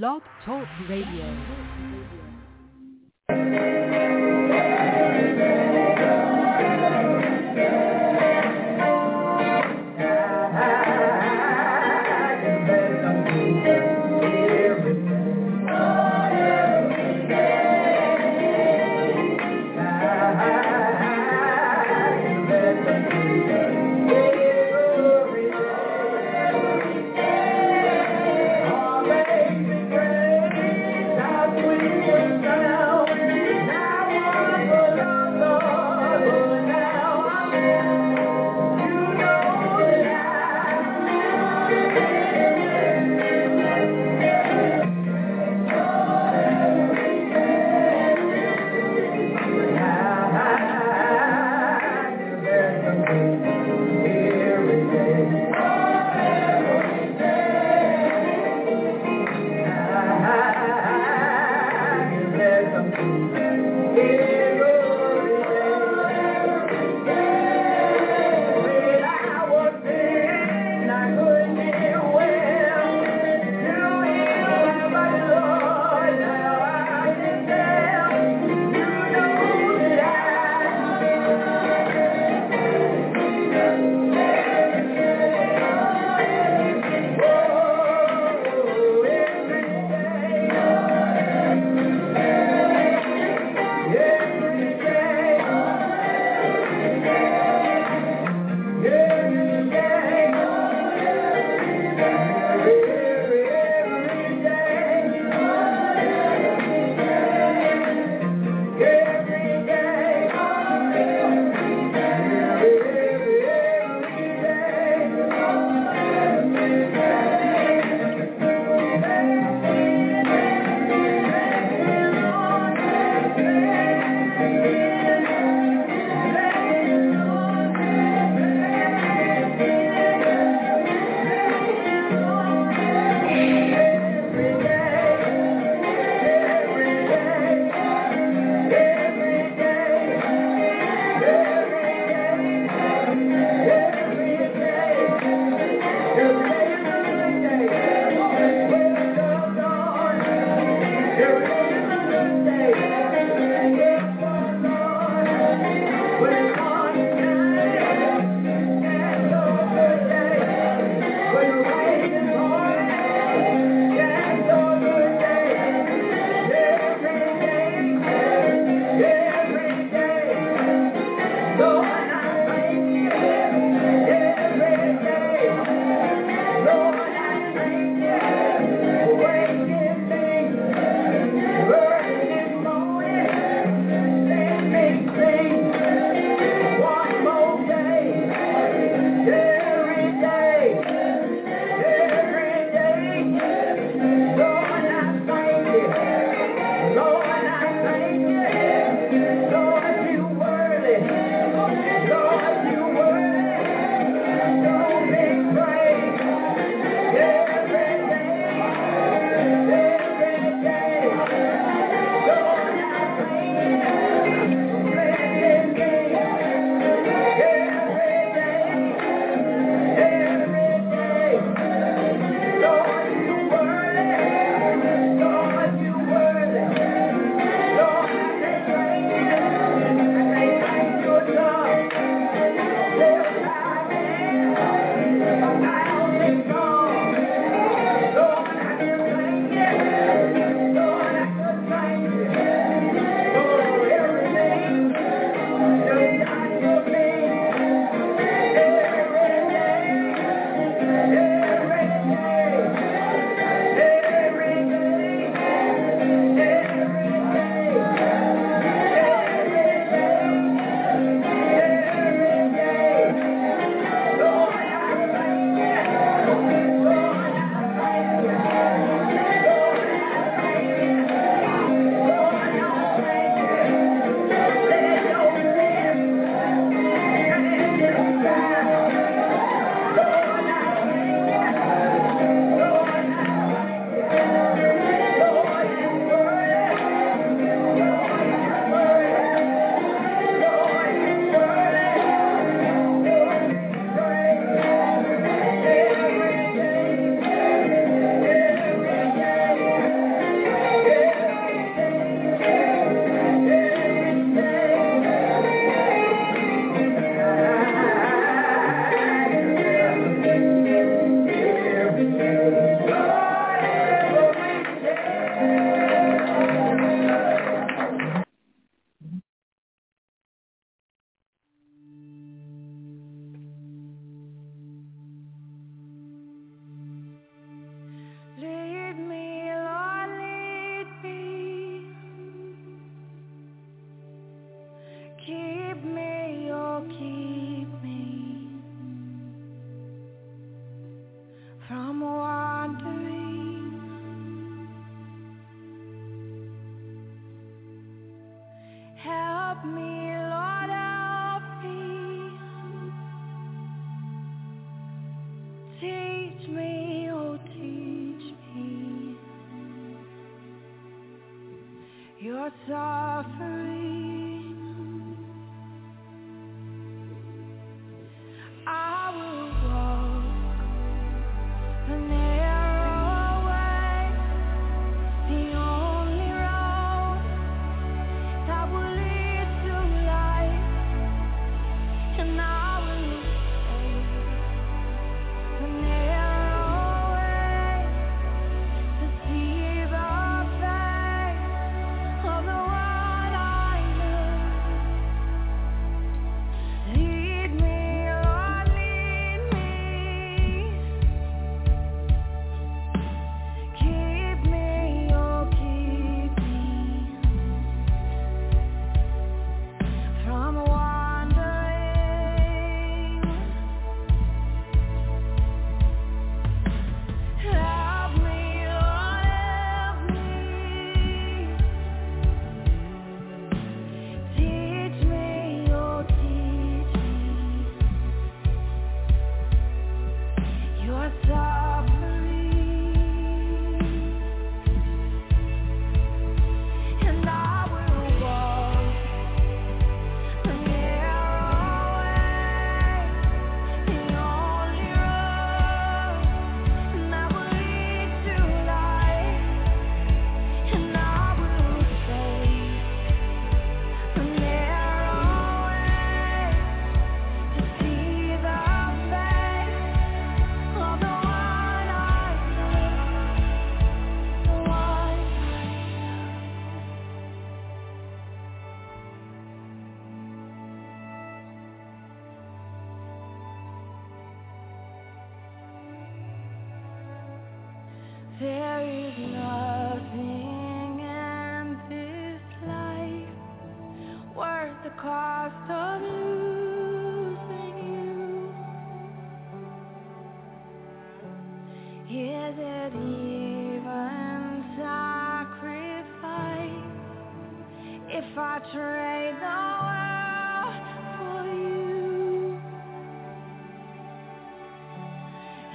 Blog Talk Radio. Thank you.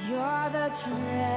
You're the train.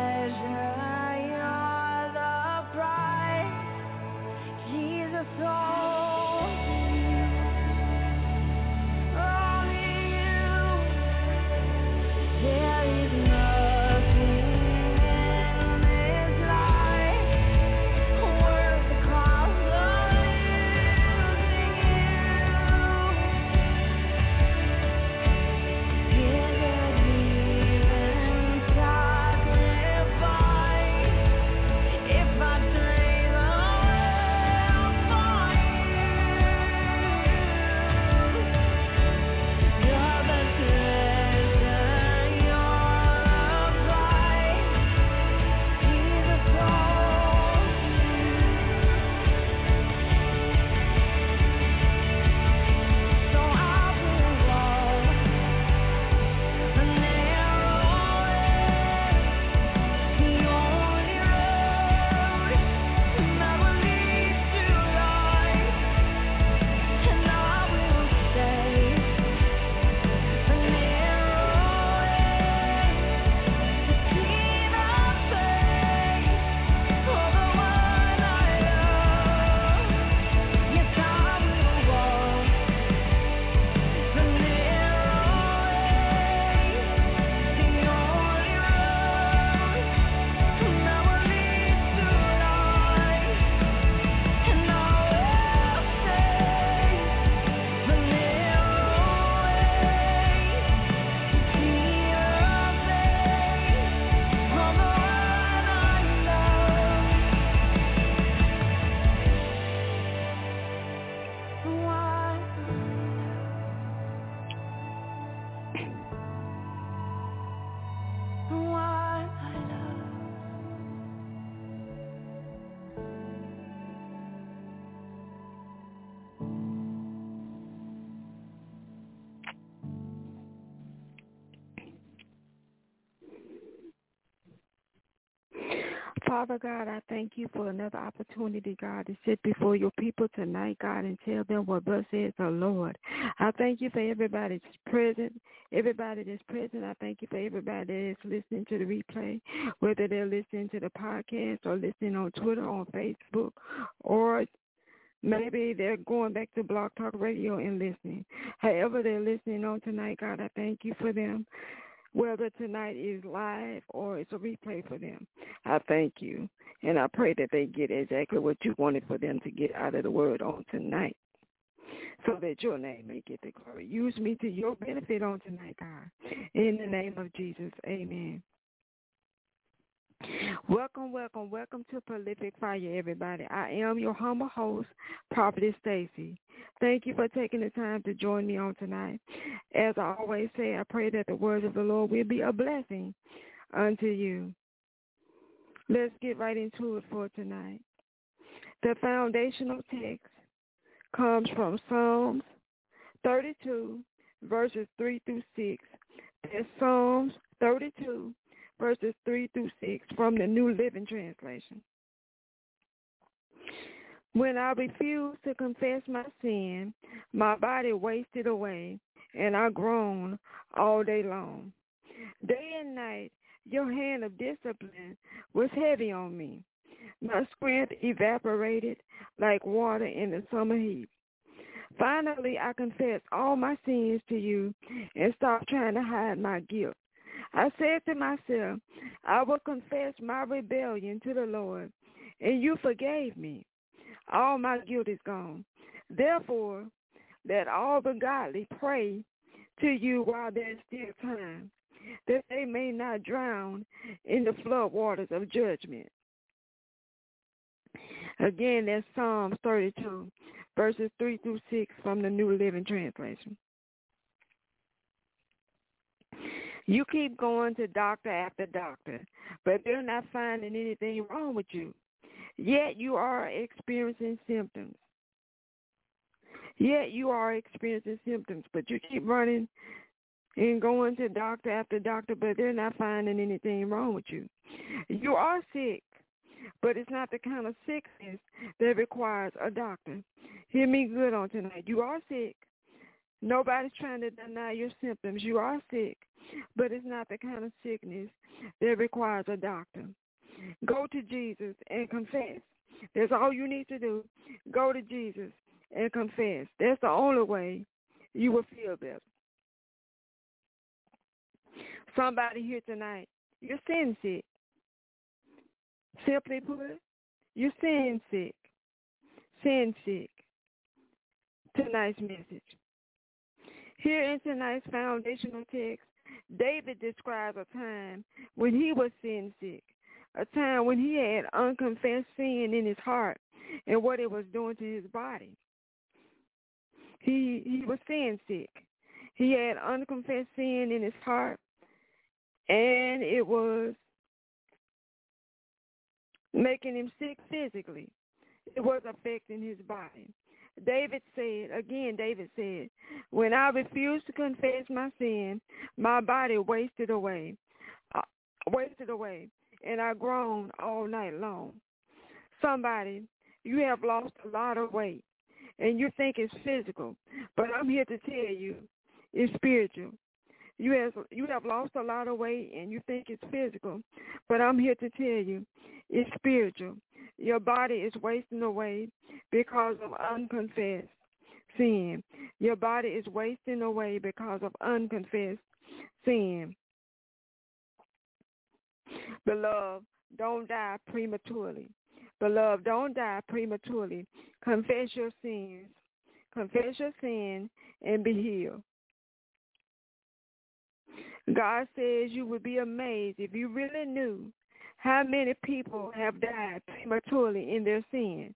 Father God, I thank you for another opportunity, God, to sit before your people tonight, God, and tell them what thus says the Lord. I thank you for everybody that's present, everybody that's present. I thank you for everybody that's listening to the replay, whether they're listening to the podcast or listening on Twitter, on Facebook, or Maybe they're going back to Blog Talk Radio and listening. However they're listening on tonight, God, I thank you for them. Whether tonight is live or it's a replay for them, I thank you. And I pray that they get exactly what you wanted for them to get out of the word on tonight so that your name may get the glory. Use me to your benefit on tonight, God. In the name of Jesus, amen. Welcome, welcome, welcome to Prolific Fire, everybody. I am your humble host, Prophetess Stacy. Thank you for taking the time to join me on tonight. As I always say, I pray that the words of the Lord will be a blessing unto you. Let's get right into it for tonight. The foundational text comes from Psalms 32, verses 3 through 6. That's Psalms 32, verses 3 through 6 from the New Living Translation. When I refused to confess my sin, my body wasted away, and I groaned all day long. Day and night, your hand of discipline was heavy on me. My strength evaporated like water in the summer heat. Finally, I confessed all my sins to you and stopped trying to hide my guilt. I said to myself, I will confess my rebellion to the Lord, and you forgave me. All my guilt is gone. Therefore, let all the godly pray to you while there is still time, that they may not drown in the flood waters of judgment. Again, that's Psalms 32, verses 3 through 6 from the New Living Translation. You keep going to doctor after doctor, but they're not finding anything wrong with you. Yet you are experiencing symptoms. Yet you are experiencing symptoms, but you keep running and going to doctor after doctor, but they're not finding anything wrong with you. You are sick, but it's not the kind of sickness that requires a doctor. Hear me good on tonight. You are sick. Nobody's trying to deny your symptoms. You are sick, but it's not the kind of sickness that requires a doctor. Go to Jesus and confess. That's all you need to do. Go to Jesus and confess. That's the only way you will feel better. Somebody here tonight, you're sin sick. Simply put, you're sin sick. Sin sick. Tonight's message. Here in tonight's foundational text, David describes a time when he was sin sick, a time when he had unconfessed sin in his heart and what it was doing to his body. He he was sin sick. He had unconfessed sin in his heart and it was making him sick physically. It was affecting his body. David said, again, David said, when I refused to confess my sin, my body wasted away, uh, wasted away, and I groaned all night long. Somebody, you have lost a lot of weight, and you think it's physical, but I'm here to tell you it's spiritual. You have you have lost a lot of weight and you think it's physical, but I'm here to tell you it's spiritual. Your body is wasting away because of unconfessed sin. Your body is wasting away because of unconfessed sin. Beloved, don't die prematurely. Beloved, don't die prematurely. Confess your sins. Confess your sin and be healed. God says you would be amazed if you really knew how many people have died prematurely in their sin,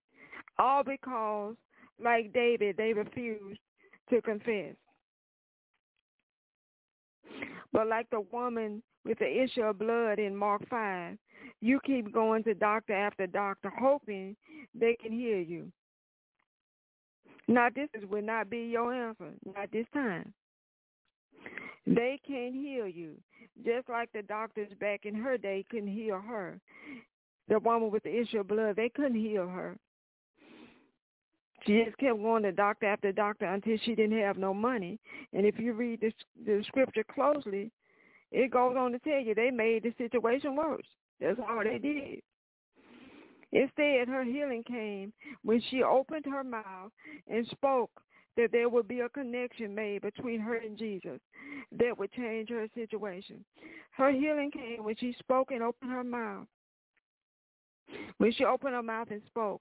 all because, like David, they refused to confess. But like the woman with the issue of blood in Mark 5, you keep going to doctor after doctor hoping they can heal you. Now this would not be your answer, not this time. They can't heal you. Just like the doctors back in her day couldn't heal her. The woman with the issue of blood, they couldn't heal her. She just kept going to doctor after doctor until she didn't have no money. And if you read the, the scripture closely, it goes on to tell you they made the situation worse. That's all they did. Instead, her healing came when she opened her mouth and spoke that there would be a connection made between her and Jesus that would change her situation. Her healing came when she spoke and opened her mouth. When she opened her mouth and spoke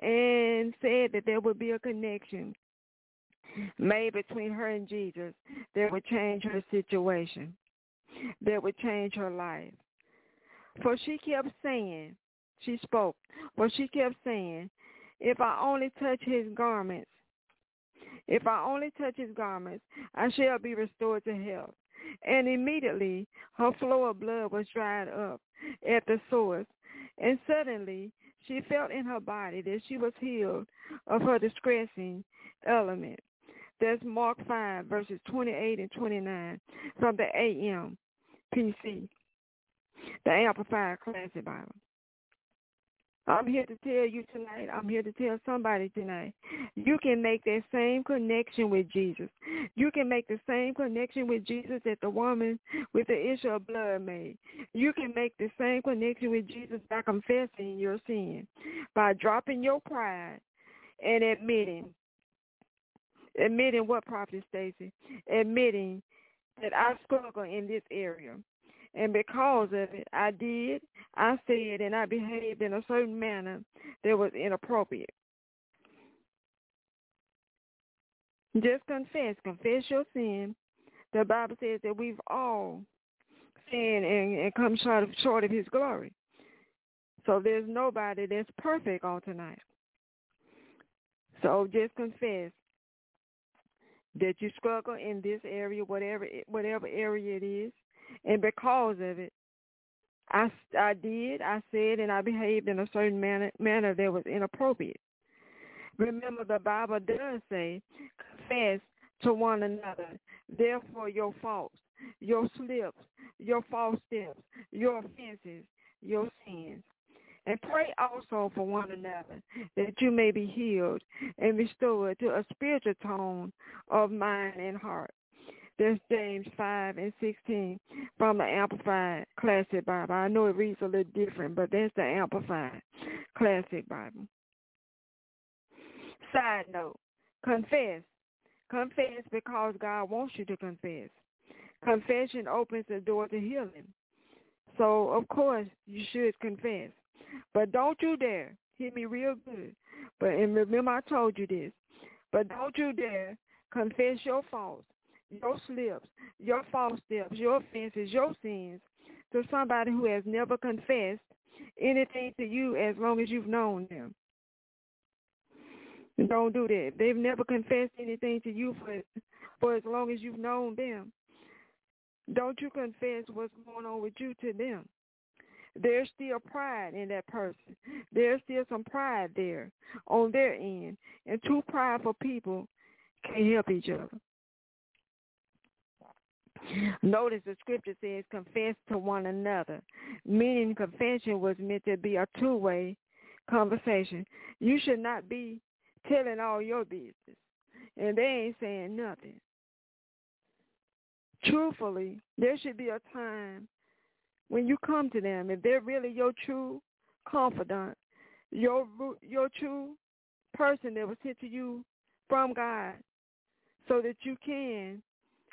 and said that there would be a connection made between her and Jesus that would change her situation, that would change her life. For she kept saying, she spoke, for she kept saying, if I only touch his garments, if I only touch his garments, I shall be restored to health. And immediately her flow of blood was dried up at the source. And suddenly she felt in her body that she was healed of her distressing element. That's Mark 5, verses 28 and 29 from the AM PC, the Amplified Classic Bible. I'm here to tell you tonight, I'm here to tell somebody tonight, you can make that same connection with Jesus. You can make the same connection with Jesus that the woman with the issue of blood made. You can make the same connection with Jesus by confessing your sin, by dropping your pride and admitting, admitting what Prophet Stacy, admitting that I struggle in this area. And because of it, I did, I said, and I behaved in a certain manner that was inappropriate. Just confess. Confess your sin. The Bible says that we've all sinned and, and come short of, short of his glory. So there's nobody that's perfect on tonight. So just confess that you struggle in this area, whatever whatever area it is, and because of it, I, I did, I said, and I behaved in a certain manner, manner that was inappropriate. Remember, the Bible does say, confess to one another. Therefore, your faults, your slips, your false steps, your offenses, your sins. And pray also for one another that you may be healed and restored to a spiritual tone of mind and heart. That's James 5 and 16 from the Amplified Classic Bible. I know it reads a little different, but that's the Amplified Classic Bible. Side note, confess. Confess because God wants you to confess. Confession opens the door to healing. So, of course, you should confess. But don't you dare, hear me real good. But and remember I told you this. But don't you dare confess your faults your slips, your false steps, your offenses, your sins to somebody who has never confessed anything to you as long as you've known them. Don't do that. They've never confessed anything to you for for as long as you've known them. Don't you confess what's going on with you to them. There's still pride in that person. There's still some pride there on their end. And two prideful people can't help each other. Notice the scripture says confess to one another, meaning confession was meant to be a two-way conversation. You should not be telling all your business, and they ain't saying nothing. Truthfully, there should be a time when you come to them, if they're really your true confidant, your your true person that was sent to you from God, so that you can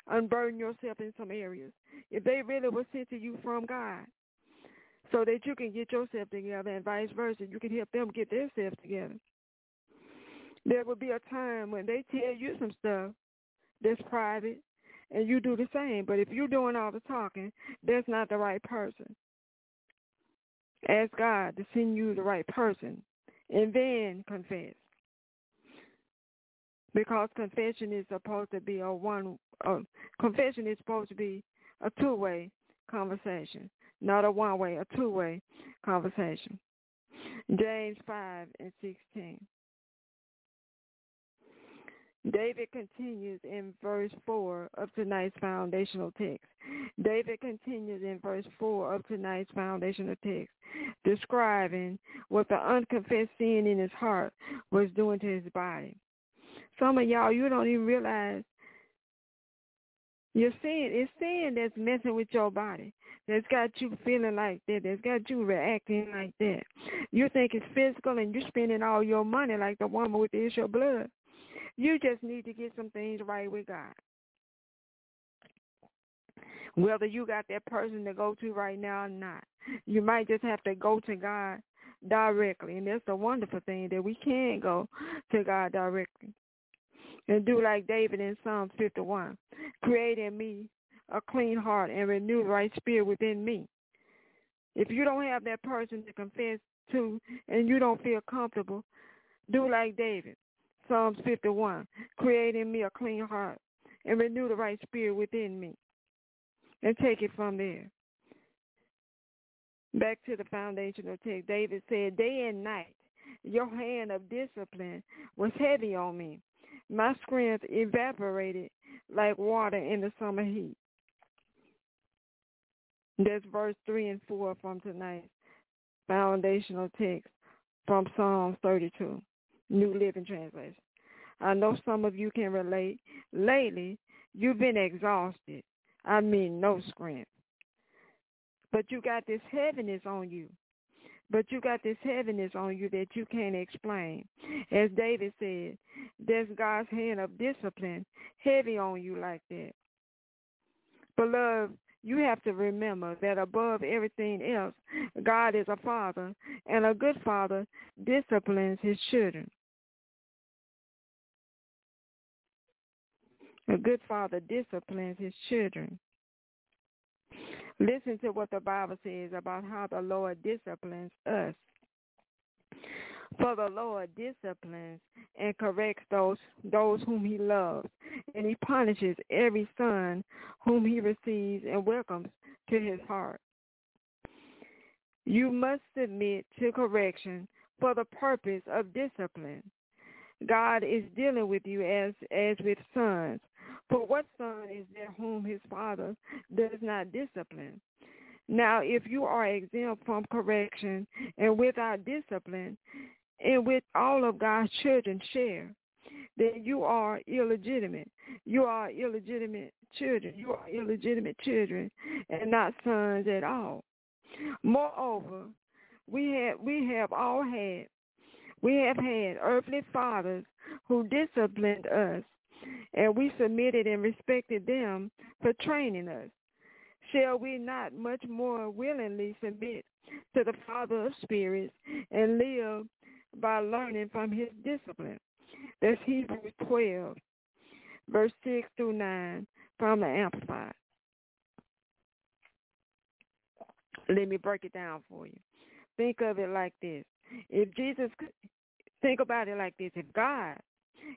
unburden yourself in some areas. If they really were sent to you from God, so that you can get yourself together and vice versa, you can help them get themselves together. There will be a time when they tell you some stuff that's private and you do the same. But if you're doing all the talking, that's not the right person. Ask God to send you the right person and then confess because confession is supposed to be a one uh, confession is supposed to be a two-way conversation, not a one-way, a two-way conversation. James 5 and 16. David continues in verse 4 of tonight's foundational text. David continues in verse 4 of tonight's foundational text, describing what the unconfessed sin in his heart was doing to his body. Some of y'all, you don't even realize You're sin. It's sin that's messing with your body. That's got you feeling like that. That's got you reacting like that. You think it's physical and you're spending all your money like the woman with the issue of blood. You just need to get some things right with God. Whether you got that person to go to right now or not, you might just have to go to God directly. And that's a wonderful thing that we can go to God directly and do like David in Psalm 51. Create in me a clean heart and renew right spirit within me. If you don't have that person to confess to and you don't feel comfortable, do like David. Psalms 51. Create in me a clean heart and renew the right spirit within me. And take it from there. Back to the foundational text. David said, Day and night, your hand of discipline was heavy on me. My strength evaporated like water in the summer heat. That's verse 3 and 4 from tonight's foundational text from Psalms 32, New Living Translation. I know some of you can relate. Lately, you've been exhausted. I mean, no strength. But you got this heaviness on you. But you got this heaviness on you that you can't explain. As David said, there's God's hand of discipline heavy on you like that. Beloved, you have to remember that above everything else, God is a father, and a good father disciplines his children. A good father disciplines his children. Listen to what the Bible says about how the Lord disciplines us. For the Lord disciplines and corrects those those whom he loves, and he punishes every son whom he receives and welcomes to his heart. You must submit to correction for the purpose of discipline. God is dealing with you as as with sons for what son is there whom his father does not discipline? Now, if you are exempt from correction and without discipline, and with all of God's children share, then you are illegitimate. You are illegitimate children. You are illegitimate children and not sons at all. Moreover, we have we have all had we have had earthly fathers who disciplined us and we submitted and respected them for training us. Shall we not much more willingly submit to the Father of spirits and live by learning from his discipline? That's Hebrews 12, verse 6 through 9 from the Amplified. Let me break it down for you. Think of it like this. If Jesus, think about it like this. If God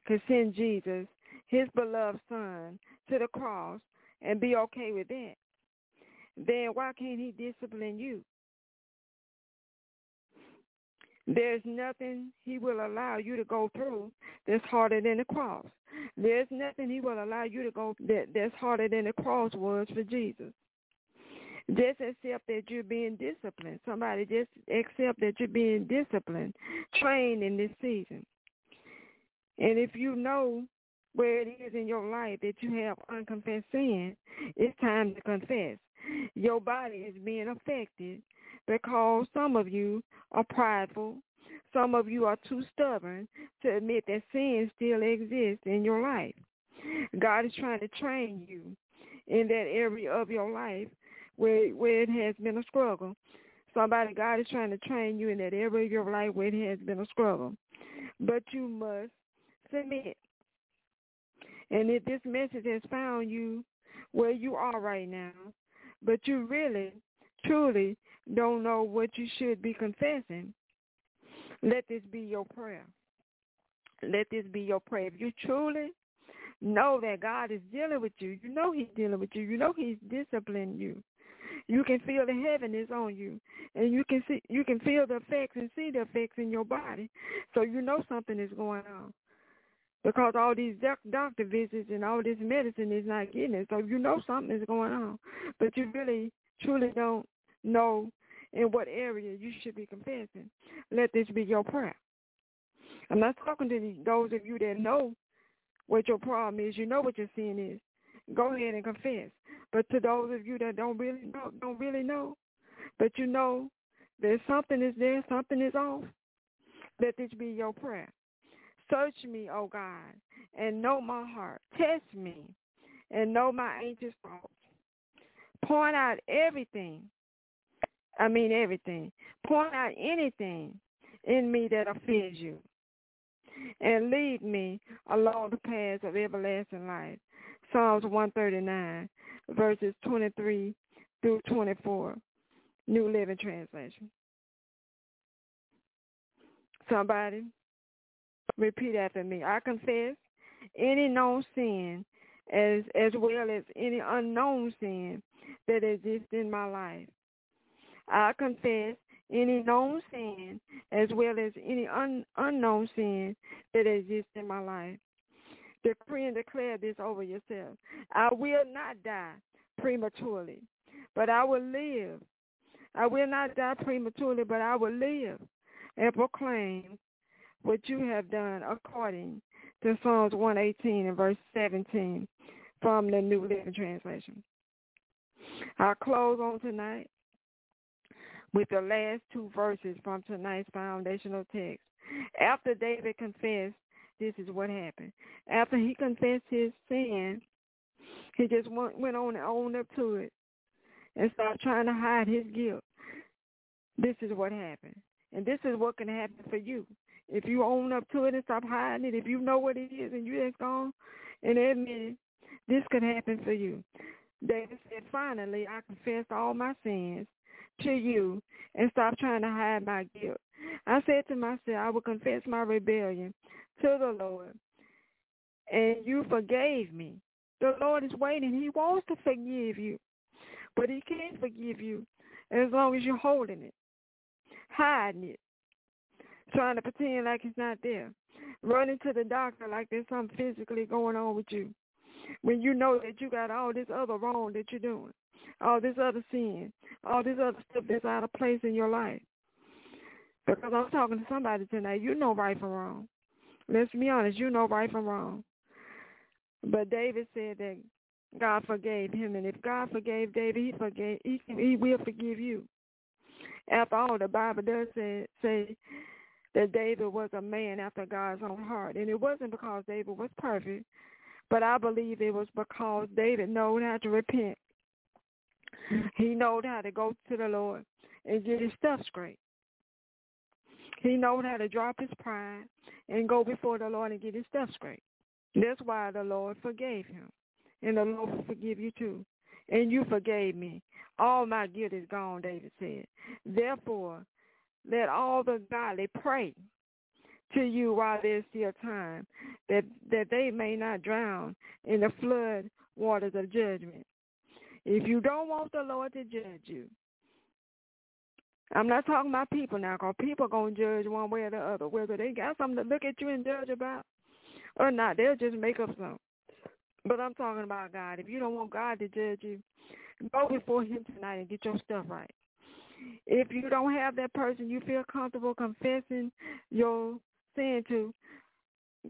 could send Jesus his beloved son to the cross and be okay with that, then why can't he discipline you? There's nothing he will allow you to go through that's harder than the cross. There's nothing he will allow you to go that, that's harder than the cross was for Jesus. Just accept that you're being disciplined. Somebody just accept that you're being disciplined, trained in this season. And if you know where it is in your life that you have unconfessed sin, it's time to confess. Your body is being affected because some of you are prideful. Some of you are too stubborn to admit that sin still exists in your life. God is trying to train you in that area of your life where where it has been a struggle. Somebody, God is trying to train you in that area of your life where it has been a struggle. But you must submit. And if this message has found you where you are right now, but you really, truly don't know what you should be confessing, let this be your prayer. Let this be your prayer. If you truly know that God is dealing with you, you know he's dealing with you, you know he's disciplining you. You can feel the heaviness on you, and you can see, you can feel the effects and see the effects in your body, so you know something is going on because all these doctor visits and all this medicine is not getting it. So you know something is going on, but you really, truly don't know in what area you should be confessing. Let this be your prayer. I'm not talking to those of you that know what your problem is. You know what your sin is. go ahead and confess. But to those of you that don't really know, don't really know, but you know there's something is there, something is off, let this be your prayer. Search me, O God, and know my heart. Test me and know my anxious thoughts. Point out everything. I mean everything. Point out anything in me that offends you. And lead me along the paths of everlasting life. Psalms 139, verses 23 through 24, New Living Translation. Somebody repeat after me. I confess any known sin as as well as any unknown sin that exists in my life. I confess any known sin as well as any un, unknown sin that exists in my life. Decree and declare this over yourself. I will not die prematurely, but I will live. I will not die prematurely, but I will live and proclaim what you have done according to Psalms 118 and verse 17 from the New Living Translation. I'll close on tonight with the last two verses from tonight's foundational text. After David confessed, this is what happened. After he confessed his sin, he just went, went on and owned up to it and stopped trying to hide his guilt. This is what happened. And this is what can happen for you. If you own up to it and stop hiding it, if you know what it is and you just gone and admit it, this could happen for you. David said, finally, I confessed all my sins to you and stop trying to hide my guilt. I said to myself, I will confess my rebellion to the Lord, and you forgave me. The Lord is waiting. He wants to forgive you, but he can't forgive you as long as you're holding it, hiding it, trying to pretend like it's not there, running to the doctor like there's something physically going on with you when you know that you got all this other wrong that you're doing all this other sin, all this other stuff that's out of place in your life. Because I'm talking to somebody tonight. You know right from wrong. Let's be honest. You know right from wrong. But David said that God forgave him, and if God forgave David, He forgave. He, he will forgive you. After all, the Bible does say, say that David was a man after God's own heart, and it wasn't because David was perfect, but I believe it was because David knew how to repent he knowed how to go to the Lord and get his stuff straight. He knowed how to drop his pride and go before the Lord and get his stuff straight. That's why the Lord forgave him. And the Lord will forgive you too. And you forgave me. All my guilt is gone, David said. Therefore, let all the godly pray to you while there's still time, that, that they may not drown in the flood waters of judgment. If you don't want the Lord to judge you, I'm not talking about people now, because people are going to judge one way or the other, whether they got something to look at you and judge about or not. They'll just make up something. But I'm talking about God. If you don't want God to judge you, go before him tonight and get your stuff right. If you don't have that person you feel comfortable confessing your sin to,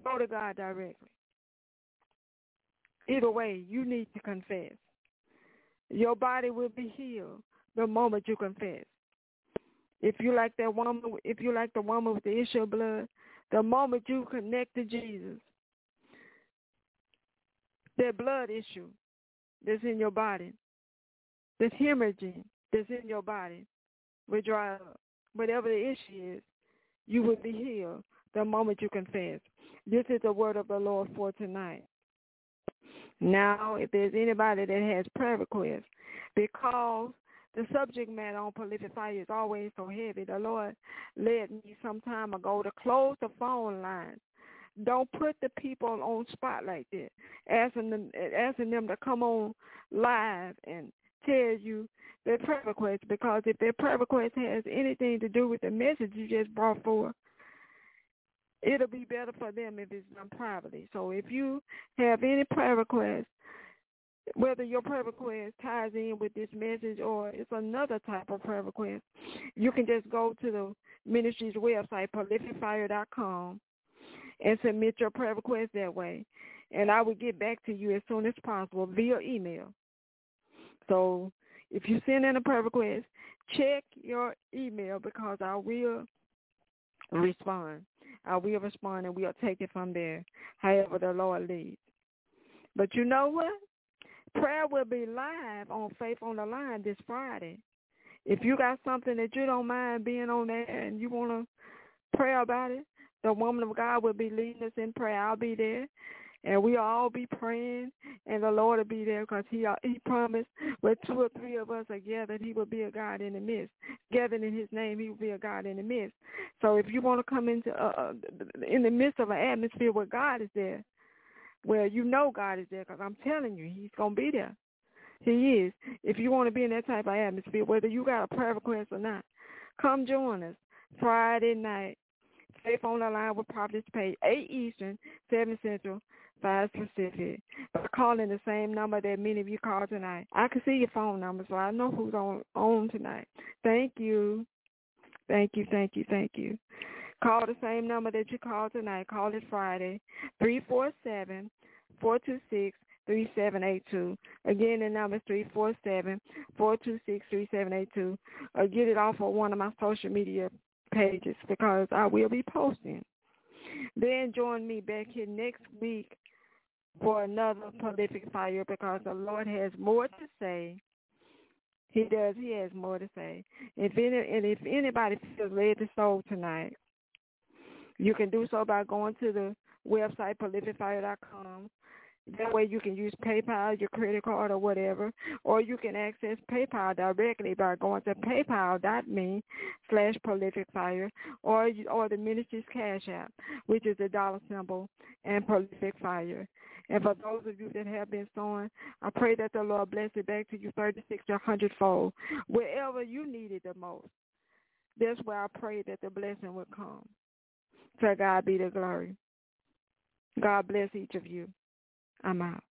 go to God directly. Either way, you need to confess. Your body will be healed the moment you confess. If you like that woman, if you like the woman with the issue of blood, the moment you connect to Jesus, that blood issue that's in your body, this hemorrhaging that's in your body will dry up. Whatever the issue is, you will be healed the moment you confess. This is the word of the Lord for tonight. Now, if there's anybody that has prayer requests, because the subject matter on prolific fire is always so heavy, the Lord led me some time ago to close the phone lines. Don't put the people on spot like that, asking them, asking them to come on live and tell you their prayer request, because if their prayer request has anything to do with the message you just brought forth, it'll be better for them if it's done privately. So if you have any prayer requests, whether your prayer request ties in with this message or it's another type of prayer request, you can just go to the ministry's website, prolificfire.com, and submit your prayer request that way. and I will get back to you as soon as possible via email. So if you send in a prayer request, check your email because I will respond. I will respond and we'll take it from there, however the Lord leads. But you know what? Prayer will be live on Faith on the Line this Friday. If you got something that you don't mind being on there and you want to pray about it, the woman of God will be leading us in prayer. I'll be there and we all be praying, and the Lord will be there because He He promised where two or three of us are gathered, He will be a God in the midst. Gathered in His name, He will be a God in the midst. So if you want to come into uh, uh in the midst of an atmosphere where God is there, where you know God is there, because I'm telling you, He's gonna be there. He is. If you want to be in that type of atmosphere, whether you got a prayer request or not, come join us Friday night. Faith on the line with Prophetess Page, 8 Eastern, 7 Central, five Pacific. But calling the same number that many of you called tonight. I can see your phone number, so I know who's on on tonight. Thank you. Thank you, thank you, thank you. Call the same number that you called tonight. Call it Friday, three four seven four two six three seven eight two. Again, the number is three four seven four two six three seven eight two. Or get it off of one of my social media pages because I will be posting. Then join me back here next week for another prolific fire because the Lord has more to say. He does. He has more to say. If any, and if anybody feels led to sow tonight, you can do so by going to the website prolificfire.com that way you can use PayPal, your credit card or whatever, or you can access PayPal directly by going to paypal.me slash prolific fire or, or the ministry's cash app, which is the dollar symbol and prolific fire. And for those of you that have been sowing, I pray that the Lord bless it back to you 36 to 100 fold, wherever you need it the most. That's where I pray that the blessing will come. To God be the glory. God bless each of you. I'm out.